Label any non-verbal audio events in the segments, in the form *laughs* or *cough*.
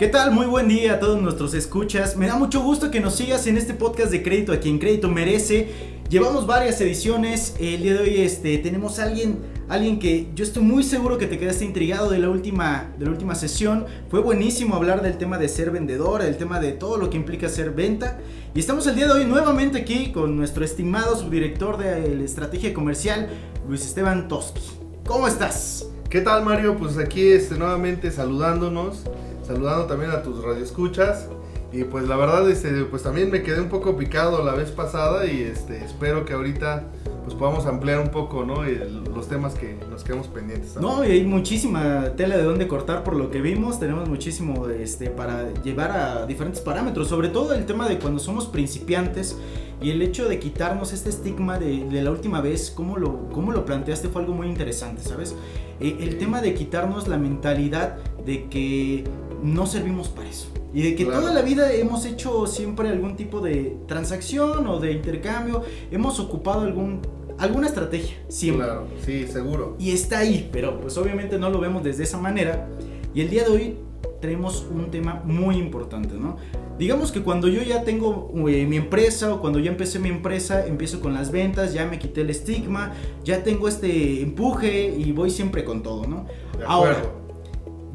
¿Qué tal? Muy buen día a todos nuestros escuchas. Me da mucho gusto que nos sigas en este podcast de crédito a quien crédito merece. Llevamos varias ediciones. El día de hoy este, tenemos a alguien, alguien que yo estoy muy seguro que te quedaste intrigado de la, última, de la última sesión. Fue buenísimo hablar del tema de ser vendedor, el tema de todo lo que implica ser venta. Y estamos el día de hoy nuevamente aquí con nuestro estimado subdirector de la estrategia comercial, Luis Esteban Toski. ¿Cómo estás? ¿Qué tal Mario? Pues aquí este, nuevamente saludándonos saludando también a tus radioescuchas. Y pues la verdad, este, pues también me quedé un poco picado la vez pasada y este, espero que ahorita pues podamos ampliar un poco, ¿no? los temas que nos quedamos pendientes. No, y hay muchísima tela de dónde cortar por lo que vimos, tenemos muchísimo este, para llevar a diferentes parámetros, sobre todo el tema de cuando somos principiantes y el hecho de quitarnos este estigma de, la última vez, cómo lo, cómo lo planteaste fue algo muy interesante, ¿sabes? Eh, el tema de quitarnos la mentalidad de que no servimos para eso. Y de que toda la vida hemos hecho siempre algún tipo de transacción o de intercambio, hemos ocupado algún alguna estrategia, siempre. Claro, sí, seguro. Y está ahí, pero pues obviamente no lo vemos desde esa manera. Y el día de hoy tenemos un tema muy importante, ¿no? Digamos que cuando yo ya tengo eh, mi empresa o cuando ya empecé mi empresa, empiezo con las ventas, ya me quité el estigma, ya tengo este empuje y voy siempre con todo, ¿no? Ahora,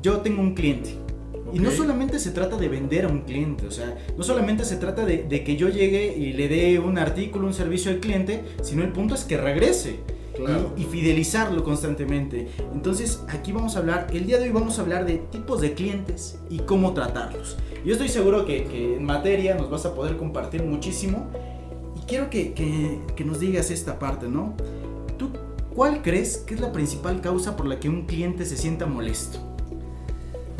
yo tengo un cliente y no solamente se trata de vender a un cliente, o sea, no solamente se trata de, que yo llegue y le dé un artículo, un servicio al cliente, sino el punto es que regrese. Y, fidelizarlo constantemente. Entonces, aquí vamos a hablar, el día de hoy vamos a hablar de tipos de clientes y cómo tratarlos. Yo estoy seguro que, en materia nos vas a poder compartir muchísimo. Y quiero que, que nos digas esta parte, ¿no? ¿Tú cuál crees que es la principal causa por la que un cliente se sienta molesto?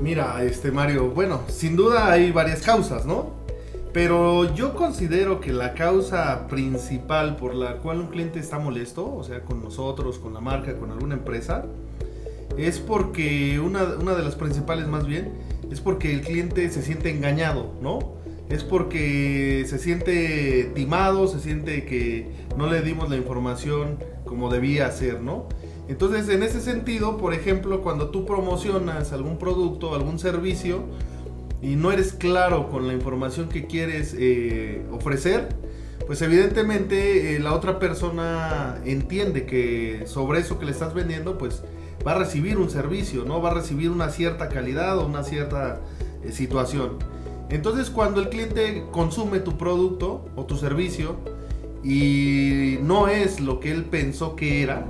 Mira, este Mario, bueno, sin duda hay varias causas, ¿no? Pero yo considero que la causa principal por la cual un cliente está molesto, o sea, con nosotros, con la marca, con alguna empresa, es porque una, de las principales más bien, es porque el cliente se siente engañado, ¿no? Es porque se siente timado, se siente que no le dimos la información como debía ser, ¿no? Entonces, en ese sentido, por ejemplo, cuando tú promocionas algún producto, algún servicio, y no eres claro con la información que quieres eh, ofrecer, pues evidentemente eh, la otra persona entiende que sobre eso que le estás vendiendo, pues va a recibir un servicio, ¿no? Va a recibir una cierta calidad o una cierta eh, situación. Entonces, cuando el cliente consume tu producto o tu servicio y no es lo que él pensó que era,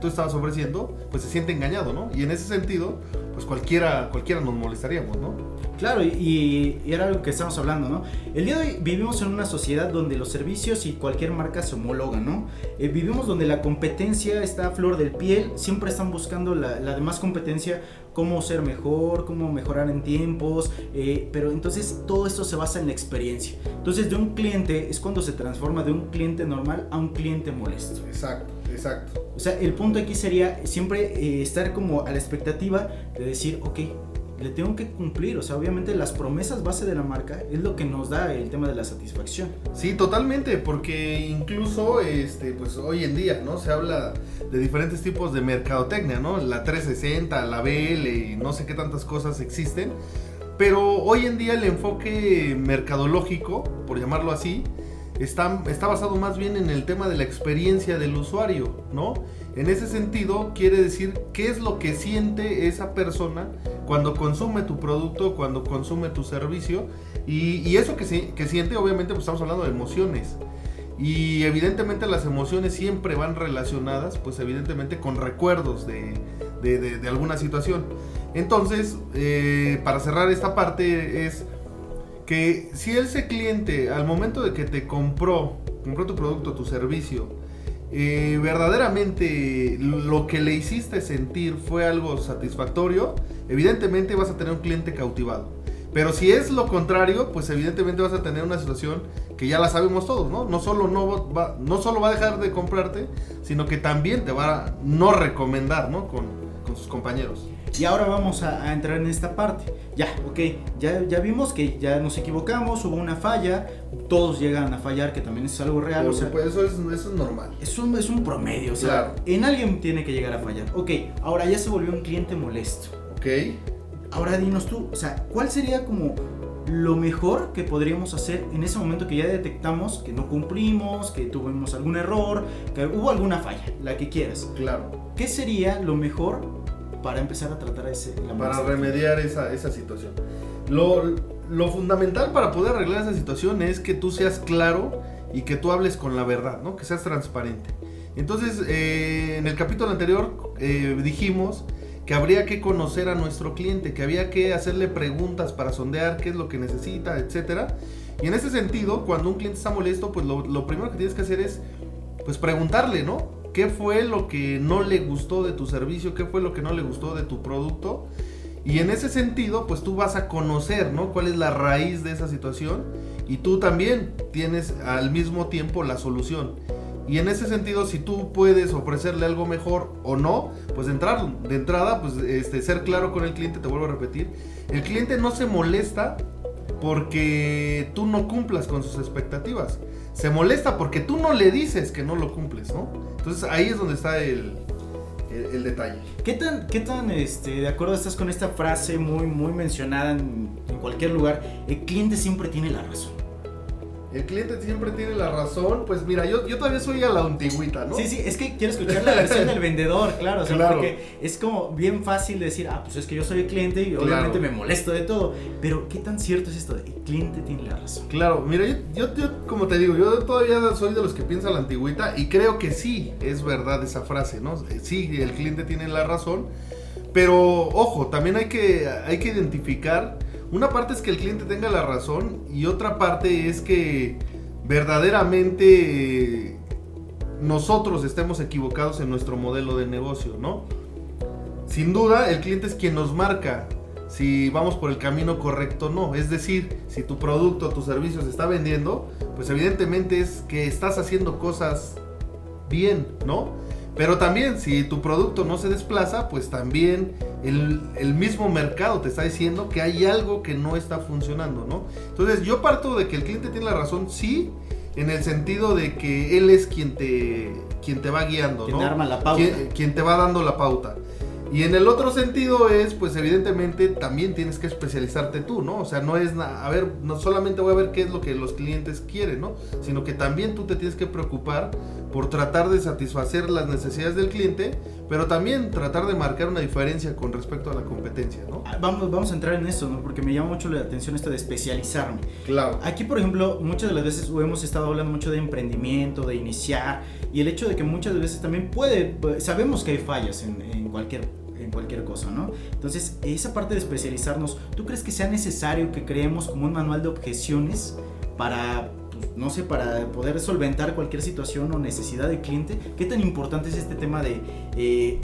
tú estabas ofreciendo, pues se siente engañado, ¿no? Y en ese sentido, pues cualquiera, cualquiera nos molestaríamos, ¿no? Claro, y, era algo que estamos hablando, ¿no? El día de hoy vivimos en una sociedad donde los servicios y cualquier marca se homologan, ¿no? Eh, vivimos donde la competencia está a flor del piel, siempre están buscando la, la demás competencia, cómo ser mejor, cómo mejorar en tiempos, eh, pero entonces todo esto se basa en la experiencia. Entonces de un cliente es cuando se transforma de un cliente normal a un cliente molesto. Exacto. Exacto. O sea, el punto aquí sería siempre eh, estar como a la expectativa de decir, ok, le tengo que cumplir. O sea, obviamente las promesas base de la marca es lo que nos da el tema de la satisfacción. Sí, totalmente, porque incluso este, pues hoy en día, ¿no? Se habla de diferentes tipos de mercadotecnia, ¿no? La 360, la BL y no sé qué tantas cosas existen. Pero hoy en día el enfoque mercadológico, por llamarlo así, está, está basado más bien en el tema de la experiencia del usuario, ¿no? En ese sentido, quiere decir qué es lo que siente esa persona cuando consume tu producto, cuando consume tu servicio. Y, eso que, siente, obviamente, pues estamos hablando de emociones. Y evidentemente las emociones siempre van relacionadas, pues evidentemente con recuerdos de, de, alguna situación. Entonces, eh, para cerrar esta parte es que si ese cliente al momento de que te compró, compró tu producto, tu servicio, eh, verdaderamente lo que le hiciste sentir fue algo satisfactorio, evidentemente vas a tener un cliente cautivado. Pero si es lo contrario, pues evidentemente vas a tener una situación que ya la sabemos todos, ¿no? No solo, no va, no solo va a dejar de comprarte, sino que también te va a no recomendar, ¿no? Con, con sus compañeros. Y ahora vamos a, entrar en esta parte. Ya, ok, ya, ya vimos que ya nos equivocamos, hubo una falla, todos llegan a fallar, que también es algo real. o sea, pues eso, es, eso es normal. Es un, es un promedio, o sea, en alguien tiene que llegar a fallar. Ok, ahora ya se volvió un cliente molesto. Ok. ahora dinos tú, o sea, ¿cuál sería como lo mejor que podríamos hacer en ese momento que ya detectamos que no cumplimos, que tuvimos algún error, que hubo alguna falla, la que quieras? Claro. ¿Qué sería lo mejor para empezar a tratar ese, la Para remediar esa, esa situación. Lo, lo, fundamental para poder arreglar esa situación es que tú seas claro y que tú hables con la verdad, ¿no? Que seas transparente. Entonces, eh, en el capítulo anterior eh, dijimos que habría que conocer a nuestro cliente, que había que hacerle preguntas para sondear qué es lo que necesita, etcétera. Y en ese sentido, cuando un cliente está molesto, pues lo, primero que tienes que hacer es pues preguntarle, ¿no? ¿Qué fue lo que no le gustó de tu servicio? ¿Qué fue lo que no le gustó de tu producto? Y en ese sentido, pues tú vas a conocer, ¿no? ¿Cuál es la raíz de esa situación? Y tú también tienes al mismo tiempo la solución. Y en ese sentido, si tú puedes ofrecerle algo mejor o no, pues entrar de entrada, pues este, ser claro con el cliente, te vuelvo a repetir. El cliente no se molesta porque tú no cumplas con sus expectativas. Se molesta porque tú no le dices que no lo cumples, ¿no? Entonces ahí es donde está el, el, detalle. ¿Qué tan, qué tan este, de acuerdo estás con esta frase muy, muy mencionada en, en cualquier lugar? El cliente siempre tiene la razón el cliente siempre tiene la razón. Pues mira, yo, yo todavía soy a la antigüita, ¿no? Sí, sí, es que quiero escuchar la versión del vendedor, claro. O sea, porque es como bien fácil decir, ah, pues es que yo soy el cliente y obviamente me molesto de todo. Pero, ¿qué tan cierto es esto de el cliente tiene la razón? Claro, mira, yo, yo, como te digo, yo todavía soy de los que piensa la antigüita y creo que sí es verdad esa frase, ¿no? Sí, el cliente tiene la razón. Pero, ojo, también hay que, hay que identificar una parte es que el cliente tenga la razón y otra parte es que verdaderamente nosotros estemos equivocados en nuestro modelo de negocio, ¿no? Sin duda, el cliente es quien nos marca si vamos por el camino correcto o no. Es decir, si tu producto o tu servicio se está vendiendo, pues evidentemente es que estás haciendo cosas bien, ¿no? Pero también si tu producto no se desplaza, pues también el, mismo mercado te está diciendo que hay algo que no está funcionando, ¿no? Entonces yo parto de que el cliente tiene la razón, sí, en el sentido de que él es quien te, quien te va guiando, quien Te arma la pauta. quien te va dando la pauta. Y en el otro sentido es, pues evidentemente también tienes que especializarte tú, ¿no? O sea, no es, a ver, no solamente voy a ver qué es lo que los clientes quieren, ¿no? Sino que también tú te tienes que preocupar por tratar de satisfacer las necesidades del cliente, pero también tratar de marcar una diferencia con respecto a la competencia, ¿no? Ah, vamos, vamos a entrar en eso, ¿no? Porque me llama mucho la atención esto de especializarme. Claro. Aquí, por ejemplo, muchas de las veces hemos estado hablando mucho de emprendimiento, de iniciar, y el hecho de que muchas veces también puede, sabemos que hay fallas en, en cualquier en cualquier cosa, ¿no? Entonces, esa parte de especializarnos, ¿tú crees que sea necesario que creemos como un manual de objeciones para, no sé, para poder solventar cualquier situación o necesidad de cliente? ¿Qué tan importante es este tema de eh,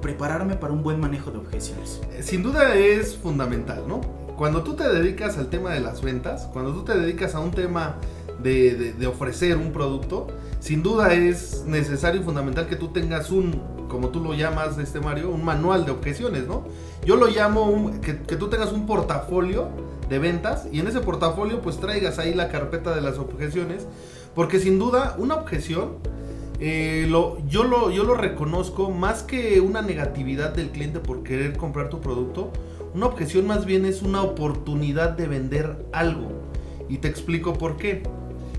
prepararme para un buen manejo de objeciones? Eh, sin duda es fundamental, ¿no? Cuando tú te dedicas al tema de las ventas, cuando tú te dedicas a un tema de ofrecer un producto, sin duda es necesario y fundamental que tú tengas un, como tú lo llamas, este Mario, un manual de objeciones, ¿no? Yo lo llamo que, tú tengas un portafolio de ventas y en ese portafolio pues traigas ahí la carpeta de las objeciones, porque sin duda una objeción, eh, yo, lo, yo lo reconozco más que una negatividad del cliente por querer comprar tu producto, una objeción más bien es una oportunidad de vender algo. Y te explico por qué.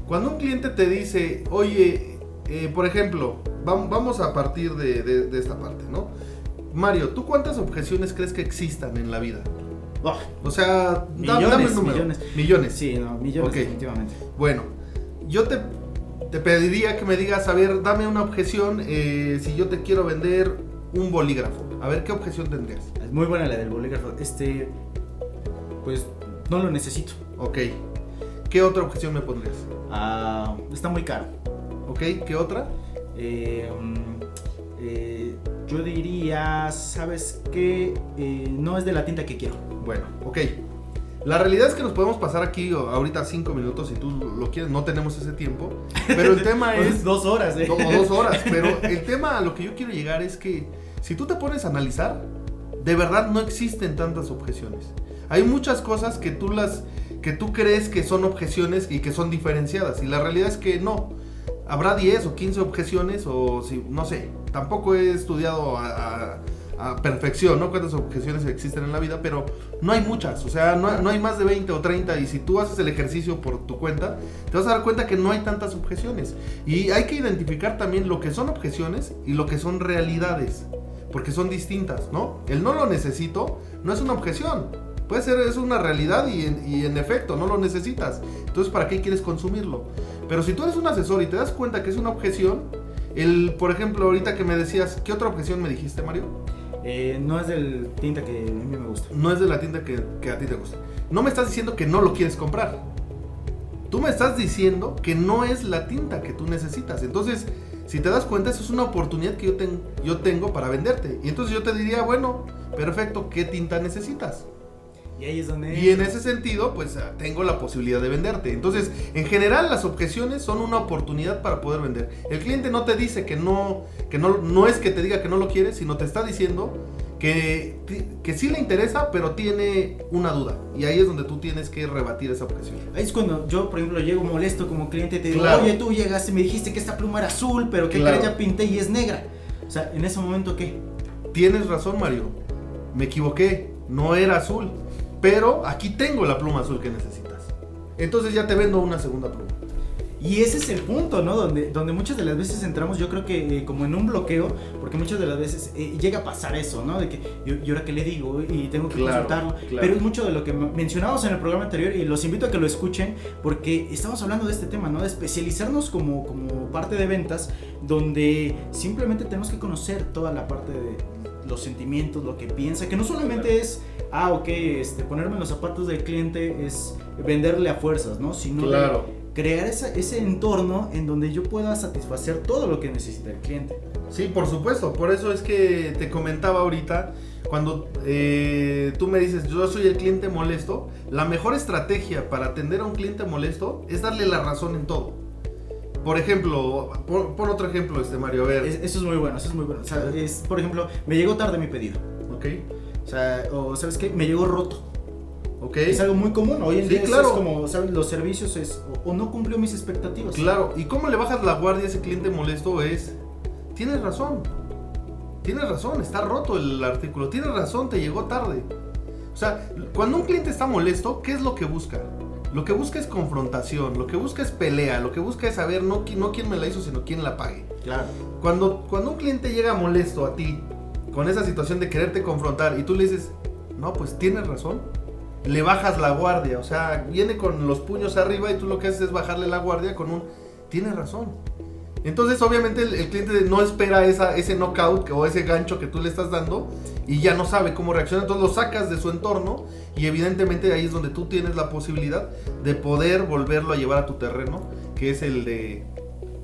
Cuando un cliente te dice, oye, eh, por ejemplo, vamos a partir de, esta parte, ¿no? Mario, ¿tú cuántas objeciones crees que existan en la vida? o sea, millones, dame un número. Millones. Millones. Sí, no, millones definitivamente. Bueno, yo te, te, pediría que me digas, a ver, dame una objeción eh, si yo te quiero vender un bolígrafo. A ver, ¿qué objeción tendrías? Es muy buena la del bolígrafo. Este, pues no lo necesito. Ok. ¿Qué otra objeción me pondrías? Ah, está muy caro. Ok, ¿qué otra? Eh, eh, yo diría, ¿sabes qué? Eh, no es de la tinta que quiero. Bueno, ok. La realidad es que nos podemos pasar aquí ahorita cinco minutos si tú lo quieres, no tenemos ese tiempo. Pero el *laughs* tema es... dos horas, ¿eh? Como dos horas. Pero *laughs* el tema a lo que yo quiero llegar es que si tú te pones a analizar, de verdad no existen tantas objeciones. Hay muchas cosas que tú las que tú crees que son objeciones y que son diferenciadas. Y la realidad es que no. Habrá 10 o 15 objeciones o si, no sé. Tampoco he estudiado a, a perfección, ¿no? Cuántas objeciones existen en la vida, pero no hay muchas, o sea, no, no, hay más de 20 o 30 y si tú haces el ejercicio por tu cuenta, te vas a dar cuenta que no hay tantas objeciones. Y hay que identificar también lo que son objeciones y lo que son realidades, porque son distintas, ¿no? El no lo necesito no es una objeción, puede ser, es una realidad y en, y en efecto, no lo necesitas. Entonces, ¿para qué quieres consumirlo? Pero si tú eres un asesor y te das cuenta que es una objeción, el, por ejemplo, ahorita que me decías, ¿qué otra objeción me dijiste, Mario? Eh, no es del tinta que a mí me gusta. No es de la tinta que, que, a ti te gusta. No me estás diciendo que no lo quieres comprar. Tú me estás diciendo que no es la tinta que tú necesitas. Entonces, si te das cuenta, eso es una oportunidad que yo, ten, yo tengo para venderte. Y entonces yo te diría, bueno, perfecto, ¿qué tinta necesitas? Y ahí es donde... Y en ese sentido, pues ah, tengo la posibilidad de venderte. Entonces, en general, las objeciones son una oportunidad para poder vender. El cliente no te dice que no, que no, no es que te diga que no lo quiere, sino te está diciendo que, que sí le interesa, pero tiene una duda. Y ahí es donde tú tienes que rebatir esa objeción. Ahí es cuando yo, por ejemplo, llego molesto como cliente y te digo, claro. oye, tú llegaste y me dijiste que esta pluma era azul, pero que claro. ya pinté y es negra. O sea, en ese momento, ¿qué? Tienes razón, Mario. Me equivoqué. No era azul. Pero aquí tengo la pluma azul que necesitas. Entonces ya te vendo una segunda pluma. Y ese es el punto, ¿no? Donde, donde muchas de las veces entramos, yo creo que eh, como en un bloqueo, porque muchas de las veces eh, llega a pasar eso, ¿no? De que yo, yo ahora qué le digo y tengo que claro, consultarlo. Claro. Pero es mucho de lo que mencionamos en el programa anterior y los invito a que lo escuchen porque estamos hablando de este tema, ¿no? De especializarnos como, como parte de ventas, donde simplemente tenemos que conocer toda la parte de los sentimientos, lo que piensa, que no solamente es, ah, ok, este, ponerme en los zapatos del cliente es venderle a fuerzas, ¿no? Sino claro. crear esa, ese entorno en donde yo pueda satisfacer todo lo que necesita el cliente. Sí, por supuesto, por eso es que te comentaba ahorita, cuando eh, tú me dices, yo soy el cliente molesto, la mejor estrategia para atender a un cliente molesto es darle la razón en todo. Por ejemplo, pon, pon, otro ejemplo, este Mario, a ver. Es, eso es muy bueno, eso es muy bueno. O sea, es, por ejemplo, me llegó tarde mi pedido. Ok. O sea, o ¿sabes qué? Me llegó roto. Ok. Es algo muy común. Hoy en Sí, día claro. es como, ¿sabes? Los servicios es, o, o no cumplió mis expectativas. Claro, ¿y cómo le bajas la guardia a ese cliente molesto? Es, tienes razón, tienes razón, está roto el artículo, tienes razón, te llegó tarde. O sea, cuando un cliente está molesto, ¿qué es lo que busca? Lo que busca es confrontación, lo que busca es pelea, lo que busca es saber no, no quién me la hizo, sino quién la pague. Claro. Cuando, cuando un cliente llega molesto a ti, con esa situación de quererte confrontar, y tú le dices, no, pues tienes razón, le bajas la guardia, o sea, viene con los puños arriba y tú lo que haces es bajarle la guardia con un, tienes razón. Entonces, obviamente, el, cliente no espera ese knockout o ese gancho que tú le estás dando y ya no sabe cómo reaccionar. Entonces, lo sacas de su entorno y, evidentemente, ahí es donde tú tienes la posibilidad de poder volverlo a llevar a tu terreno, que es el de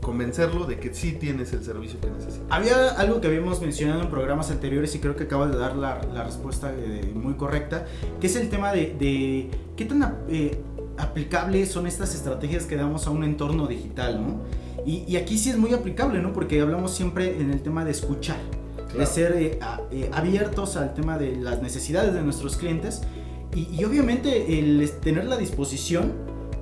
convencerlo de que sí tienes el servicio que necesita. Había algo que habíamos mencionado en programas anteriores y creo que acabas de dar la, respuesta eh, muy correcta, que es el tema de, qué tan eh, aplicables son estas estrategias que damos a un entorno digital, ¿no? Y, y aquí sí es muy aplicable, ¿no? Porque hablamos siempre en el tema de escuchar, de Claro. ser eh, a- eh, abiertos al tema de las necesidades de nuestros clientes y, y obviamente el tener la disposición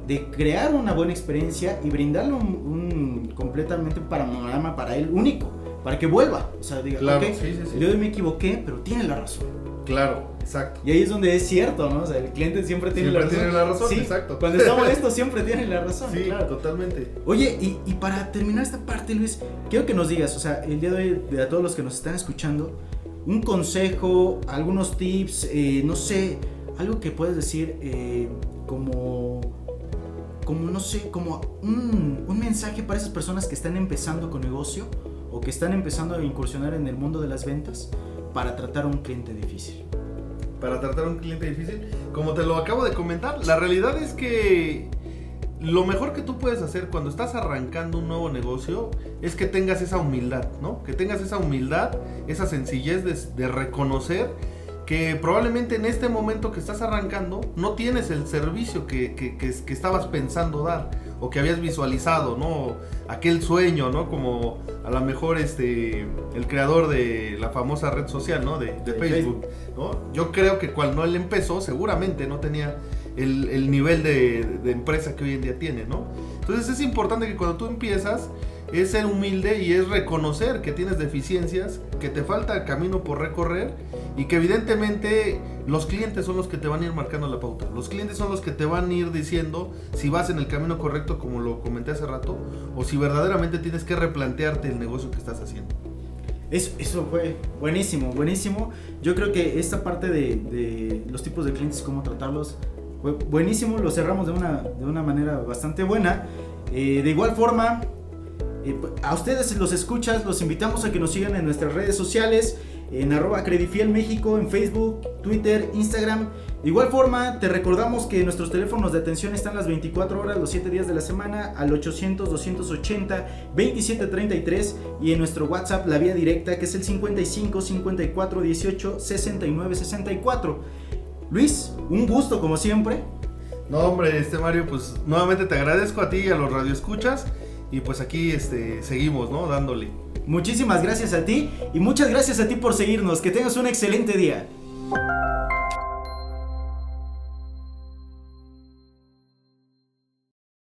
de crear una buena experiencia y brindarle un, un completamente panorama para él único, para que vuelva. O sea, diga, Claro, ok, sí, sí, sí. yo me equivoqué, pero tiene la razón. Claro, exacto. Y ahí es donde es cierto, ¿no? O sea, el cliente siempre tiene Siempre la razón. tiene la razón, Sí, exacto. Cuando está *laughs* molesto siempre tiene la razón. Sí, claro. totalmente. Oye, y, y para terminar esta parte, Luis, quiero que nos digas, o sea, el día de hoy, de a todos los que nos están escuchando, un consejo, algunos tips, eh, no sé, algo que puedes decir eh, como, como, no sé, como un, un mensaje para esas personas que están empezando con negocio o que están empezando a incursionar en el mundo de las ventas para tratar un cliente difícil. para tratar un cliente difícil. Como te lo acabo de comentar, la realidad es que lo mejor que tú puedes hacer cuando estás arrancando un nuevo negocio es que tengas esa humildad, ¿no? Que tengas esa humildad, esa sencillez de, de reconocer que probablemente en este momento que estás arrancando no tienes el servicio que, que- que- que estabas pensando dar o que habías visualizado, ¿no? Aquel sueño, ¿no? Como a lo mejor este, el creador de la famosa red social, ¿no? De, de De Facebook, ¿no? Yo creo que cuando él empezó seguramente no tenía el, el nivel de, de empresa que hoy en día tiene, ¿no? Entonces es importante que cuando tú empiezas, es ser humilde y es reconocer que tienes deficiencias, que te falta camino por recorrer y que evidentemente los clientes son los que te van a ir marcando la pauta. Los clientes son los que te van a ir diciendo si vas en el camino correcto, como lo comenté hace rato, o si verdaderamente tienes que replantearte el negocio que estás haciendo. Eso, eso fue buenísimo, buenísimo. Yo creo que esta parte de, de los tipos de clientes, cómo tratarlos, fue buenísimo. Lo cerramos de una, de una manera bastante buena. Eh, de igual forma, eh, a ustedes los escuchas, los invitamos a que nos sigan en nuestras redes sociales, en arroba Credifiel México, en Facebook, Twitter, Instagram. De igual forma, te recordamos que nuestros teléfonos de atención están las 24 horas, los 7 días de la semana, al 800-280-2733 y en nuestro WhatsApp la vía directa que es el 55 54 18 69 64. Luis, un gusto como siempre. No, hombre, este Mario, pues nuevamente te agradezco a ti y a los radioescuchas. Y pues aquí este, seguimos, ¿no? Dándole. Muchísimas gracias a ti y muchas gracias a ti por seguirnos. Que tengas un excelente día.